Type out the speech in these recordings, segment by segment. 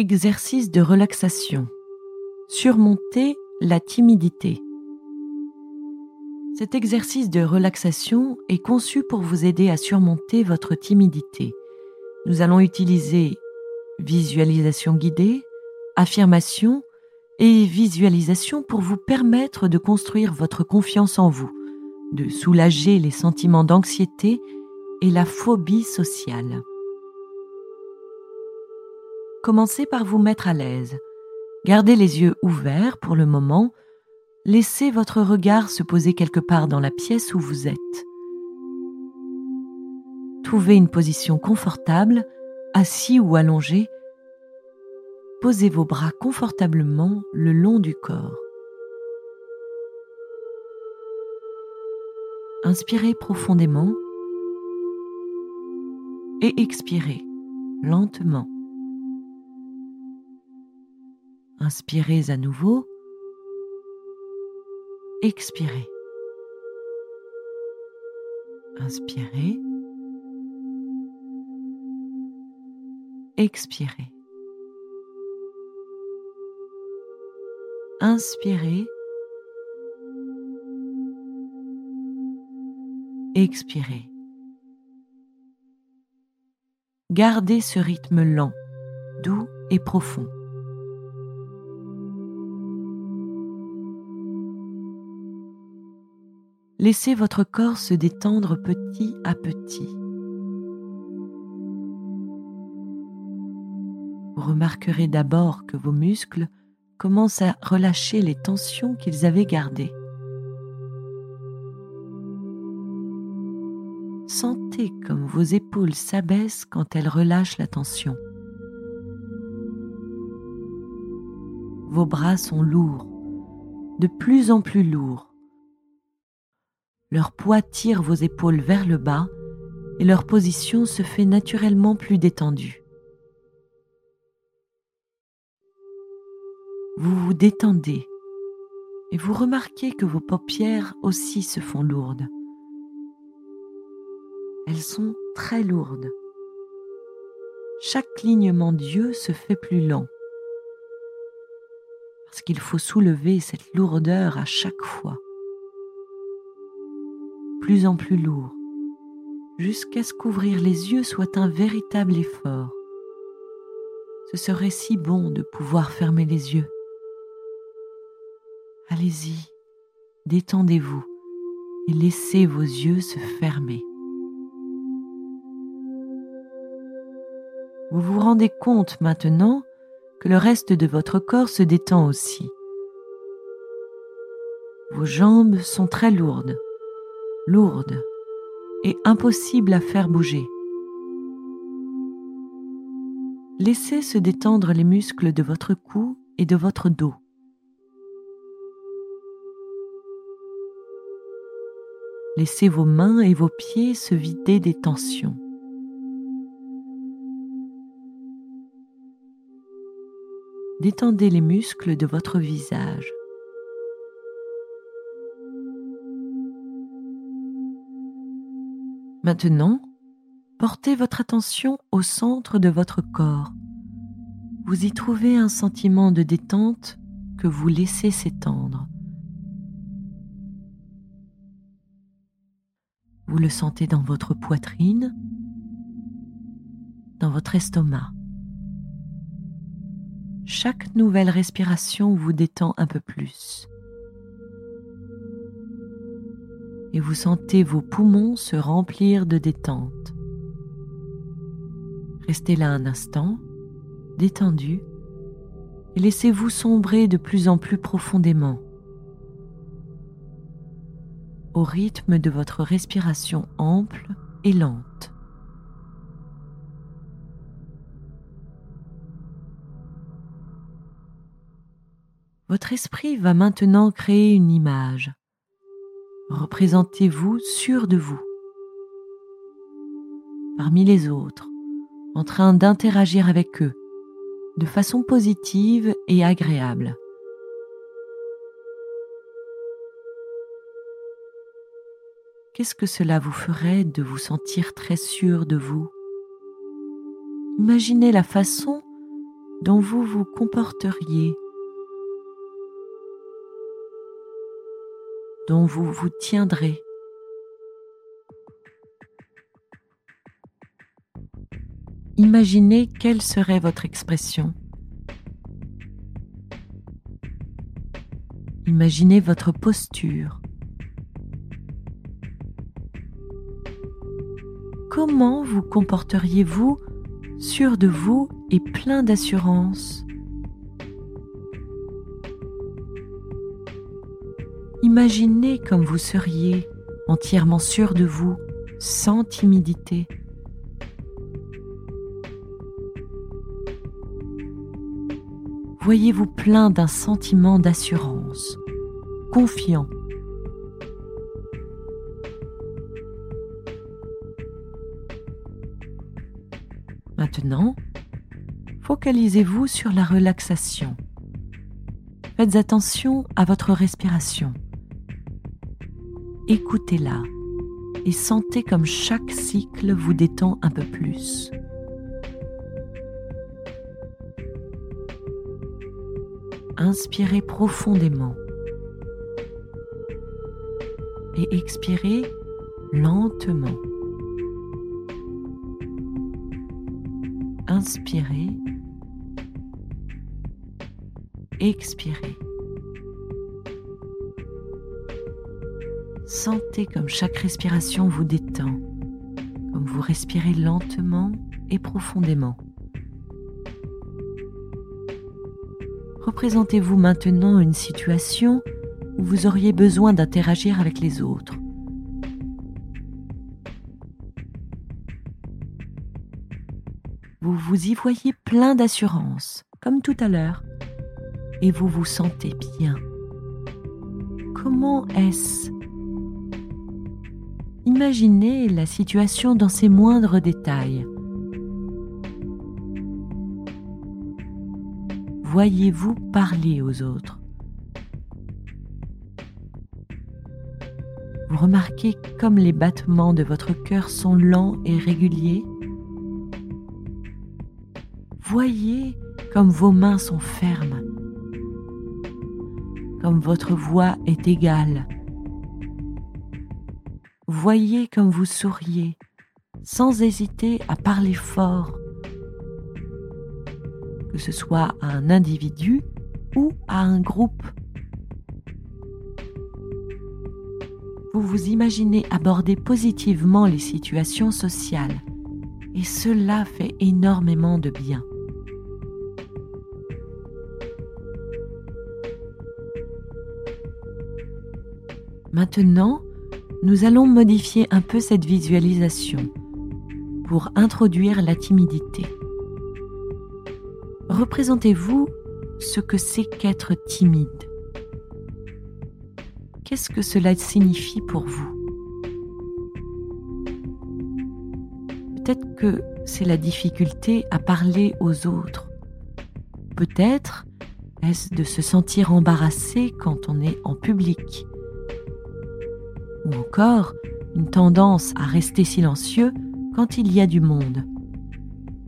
Exercice de relaxation. Surmonter la timidité. Cet exercice de relaxation est conçu pour vous aider à surmonter votre timidité. Nous allons utiliser visualisation guidée, affirmation et visualisation pour vous permettre de construire votre confiance en vous, de soulager les sentiments d'anxiété et la phobie sociale. Commencez par vous mettre à l'aise. Gardez les yeux ouverts pour le moment. Laissez votre regard se poser quelque part dans la pièce où vous êtes. Trouvez une position confortable, assis ou allongé. Posez vos bras confortablement le long du corps. Inspirez profondément et expirez lentement. Inspirez à nouveau. Expirez. Inspirez. Expirez. Inspirez. Expirez. Gardez ce rythme lent, doux et profond. Laissez votre corps se détendre petit à petit. Vous remarquerez d'abord que vos muscles commencent à relâcher les tensions qu'ils avaient gardées. Sentez comme vos épaules s'abaissent quand elles relâchent la tension. Vos bras sont lourds, de plus en plus lourds leur poids tire vos épaules vers le bas et leur position se fait naturellement plus détendue. Vous vous détendez et vous remarquez que vos paupières aussi se font lourdes. Elles sont très lourdes. Chaque clignement d'yeux se fait plus lent parce qu'il faut soulever cette lourdeur à chaque fois en plus lourd, jusqu'à ce qu'ouvrir les yeux soit un véritable effort. Ce serait si bon de pouvoir fermer les yeux. Allez-y, détendez-vous et laissez vos yeux se fermer. Vous vous rendez compte maintenant que le reste de votre corps se détend aussi. Vos jambes sont très lourdes lourde et impossible à faire bouger. Laissez se détendre les muscles de votre cou et de votre dos. Laissez vos mains et vos pieds se vider des tensions. Détendez les muscles de votre visage. Maintenant, portez votre attention au centre de votre corps. Vous y trouvez un sentiment de détente que vous laissez s'étendre. Vous le sentez dans votre poitrine, dans votre estomac. Chaque nouvelle respiration vous détend un peu plus. Et vous sentez vos poumons se remplir de détente. Restez là un instant, détendu, et laissez-vous sombrer de plus en plus profondément au rythme de votre respiration ample et lente. Votre esprit va maintenant créer une image représentez-vous sûr de vous, parmi les autres, en train d'interagir avec eux de façon positive et agréable. Qu'est-ce que cela vous ferait de vous sentir très sûr de vous? Imaginez la façon dont vous vous comporteriez, dont vous vous tiendrez. Imaginez quelle serait votre expression. Imaginez votre posture. Comment vous comporteriez-vous sûr de vous et plein d'assurance Imaginez comme vous seriez entièrement sûr de vous, sans timidité. Voyez-vous plein d'un sentiment d'assurance, confiant. Maintenant, focalisez-vous sur la relaxation. Faites attention à votre respiration. Écoutez-la et sentez comme chaque cycle vous détend un peu plus. Inspirez profondément et expirez lentement. Inspirez, expirez. Sentez comme chaque respiration vous détend, comme vous respirez lentement et profondément. Représentez-vous maintenant une situation où vous auriez besoin d'interagir avec les autres. Vous vous y voyez plein d'assurance, comme tout à l'heure, et vous vous sentez bien. Comment est-ce Imaginez la situation dans ses moindres détails. Voyez-vous parler aux autres Vous remarquez comme les battements de votre cœur sont lents et réguliers? Voyez comme vos mains sont fermes, comme votre voix est égale. Voyez comme vous souriez, sans hésiter à parler fort, que ce soit à un individu ou à un groupe. Vous vous imaginez aborder positivement les situations sociales et cela fait énormément de bien. Maintenant, nous allons modifier un peu cette visualisation pour introduire la timidité. Représentez-vous ce que c'est qu'être timide. Qu'est-ce que cela signifie pour vous? Peut-être que c'est la difficulté à parler aux autres. Peut-être est-ce de se sentir embarrassé quand on est en public ou encore une tendance à rester silencieux quand il y a du monde.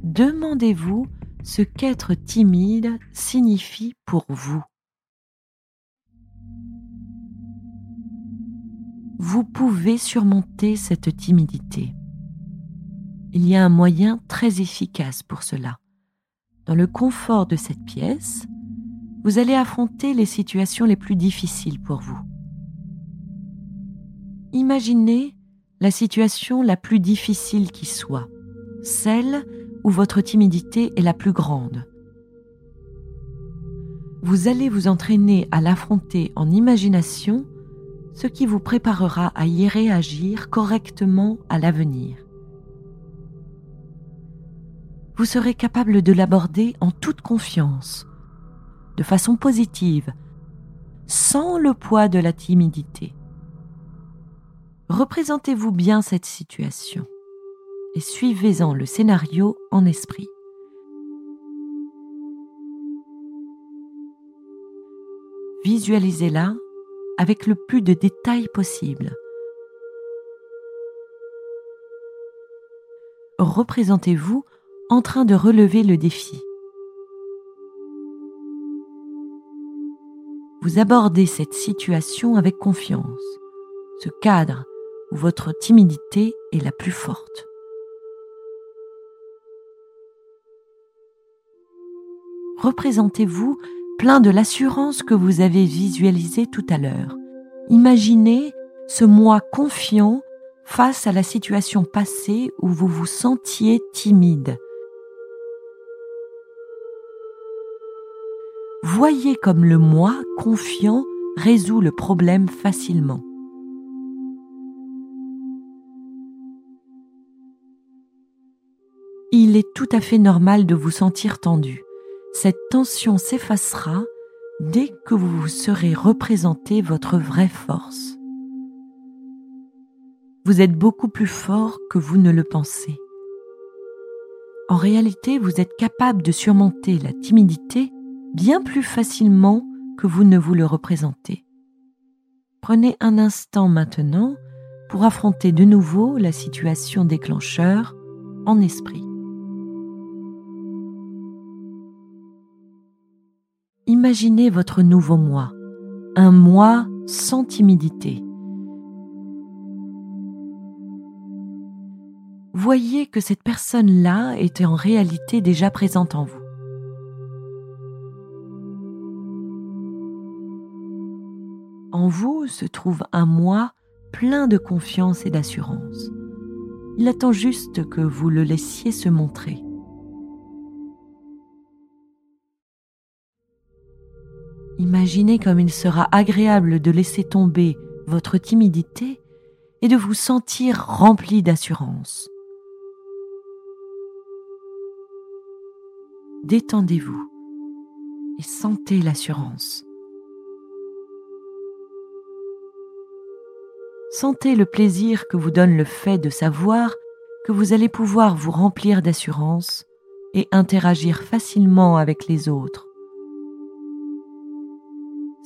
Demandez-vous ce qu'être timide signifie pour vous. Vous pouvez surmonter cette timidité. Il y a un moyen très efficace pour cela. Dans le confort de cette pièce, vous allez affronter les situations les plus difficiles pour vous. Imaginez la situation la plus difficile qui soit, celle où votre timidité est la plus grande. Vous allez vous entraîner à l'affronter en imagination, ce qui vous préparera à y réagir correctement à l'avenir. Vous serez capable de l'aborder en toute confiance, de façon positive, sans le poids de la timidité. Représentez-vous bien cette situation et suivez-en le scénario en esprit. Visualisez-la avec le plus de détails possible. Représentez-vous en train de relever le défi. Vous abordez cette situation avec confiance. Ce cadre où votre timidité est la plus forte. Représentez-vous plein de l'assurance que vous avez visualisée tout à l'heure. Imaginez ce moi confiant face à la situation passée où vous vous sentiez timide. Voyez comme le moi confiant résout le problème facilement. Il est tout à fait normal de vous sentir tendu. Cette tension s'effacera dès que vous vous serez représenté votre vraie force. Vous êtes beaucoup plus fort que vous ne le pensez. En réalité, vous êtes capable de surmonter la timidité bien plus facilement que vous ne vous le représentez. Prenez un instant maintenant pour affronter de nouveau la situation déclencheur en esprit. Imaginez votre nouveau moi, un moi sans timidité. Voyez que cette personne-là était en réalité déjà présente en vous. En vous se trouve un moi plein de confiance et d'assurance. Il attend juste que vous le laissiez se montrer. Imaginez comme il sera agréable de laisser tomber votre timidité et de vous sentir rempli d'assurance. Détendez-vous et sentez l'assurance. Sentez le plaisir que vous donne le fait de savoir que vous allez pouvoir vous remplir d'assurance et interagir facilement avec les autres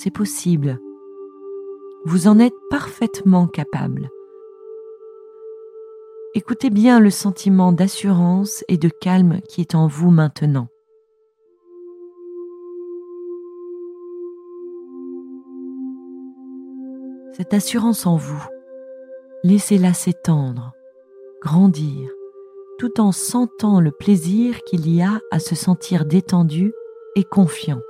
c'est possible. Vous en êtes parfaitement capable. Écoutez bien le sentiment d'assurance et de calme qui est en vous maintenant. Cette assurance en vous, laissez-la s'étendre, grandir, tout en sentant le plaisir qu'il y a à se sentir détendu et confiant.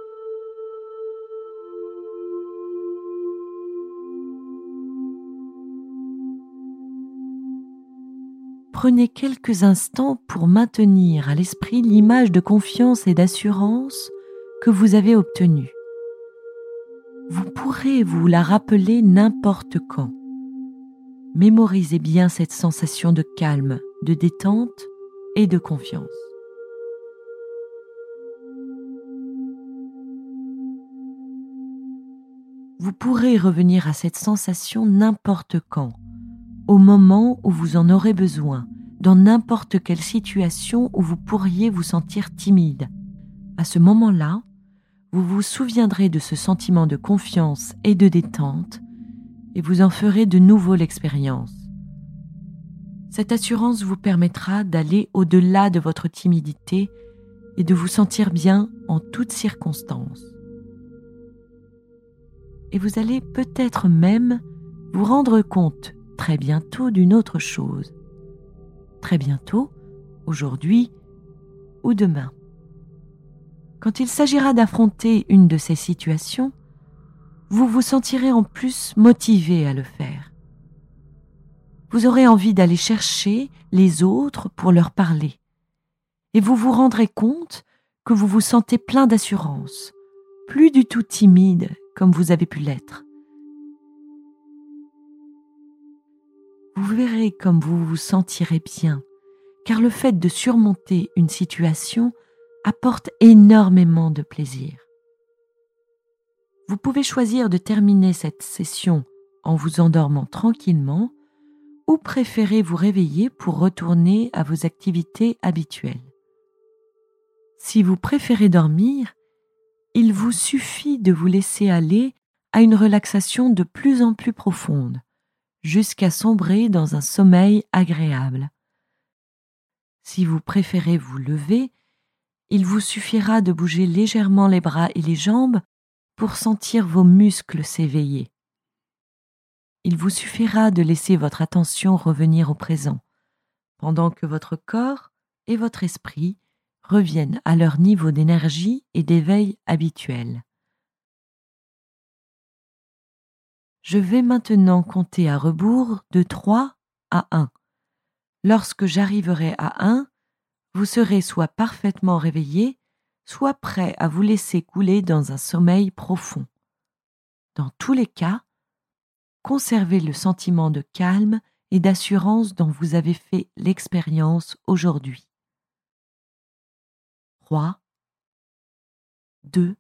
Prenez quelques instants pour maintenir à l'esprit l'image de confiance et d'assurance que vous avez obtenue. Vous pourrez vous la rappeler n'importe quand. Mémorisez bien cette sensation de calme, de détente et de confiance. Vous pourrez revenir à cette sensation n'importe quand, au moment où vous en aurez besoin, dans n'importe quelle situation où vous pourriez vous sentir timide. À ce moment-là, vous vous souviendrez de ce sentiment de confiance et de détente et vous en ferez de nouveau l'expérience. Cette assurance vous permettra d'aller au-delà de votre timidité et de vous sentir bien en toutes circonstances. Et vous allez peut-être même vous rendre compte très bientôt d'une autre chose très bientôt, aujourd'hui ou demain. Quand il s'agira d'affronter une de ces situations, vous vous sentirez en plus motivé à le faire. Vous aurez envie d'aller chercher les autres pour leur parler. Et vous vous rendrez compte que vous vous sentez plein d'assurance, plus du tout timide comme vous avez pu l'être. Vous verrez comme vous vous sentirez bien, car le fait de surmonter une situation apporte énormément de plaisir. Vous pouvez choisir de terminer cette session en vous endormant tranquillement ou préférez vous réveiller pour retourner à vos activités habituelles. Si vous préférez dormir, il vous suffit de vous laisser aller à une relaxation de plus en plus profonde jusqu'à sombrer dans un sommeil agréable. Si vous préférez vous lever, il vous suffira de bouger légèrement les bras et les jambes pour sentir vos muscles s'éveiller. Il vous suffira de laisser votre attention revenir au présent, pendant que votre corps et votre esprit reviennent à leur niveau d'énergie et d'éveil habituel. Je vais maintenant compter à rebours de 3 à 1. Lorsque j'arriverai à 1, vous serez soit parfaitement réveillé, soit prêt à vous laisser couler dans un sommeil profond. Dans tous les cas, conservez le sentiment de calme et d'assurance dont vous avez fait l'expérience aujourd'hui. 3, 2,